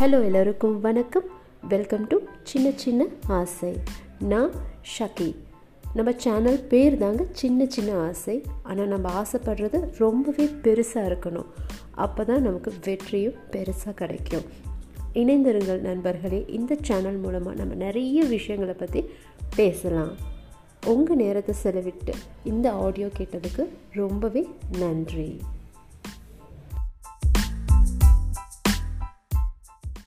Hello எல்லோருக்கும் வணக்கம். Welcome to சின்ன சின்ன ஆசை. நான் ஷக்கி நம்ம சேனல் பேர் தாங்க சின்ன சின்ன ஆசை. ஆனால் நம்ம ஆசைப்படுறது ரொம்பவே பெருசாக இருக்கணும். அப்போ தான் நமக்கு வெற்றியும் பெருசாக கிடைக்கும். இணைந்திருங்கள் நண்பர்களே இந்த சேனல் மூலமாக நம்ம நிறைய விஷயங்களை பற்றி பேசலாம். உங்கள் நேரத்தை செலவிட்டு இந்த ஆடியோ கேட்டதுக்கு ரொம்பவே நன்றி.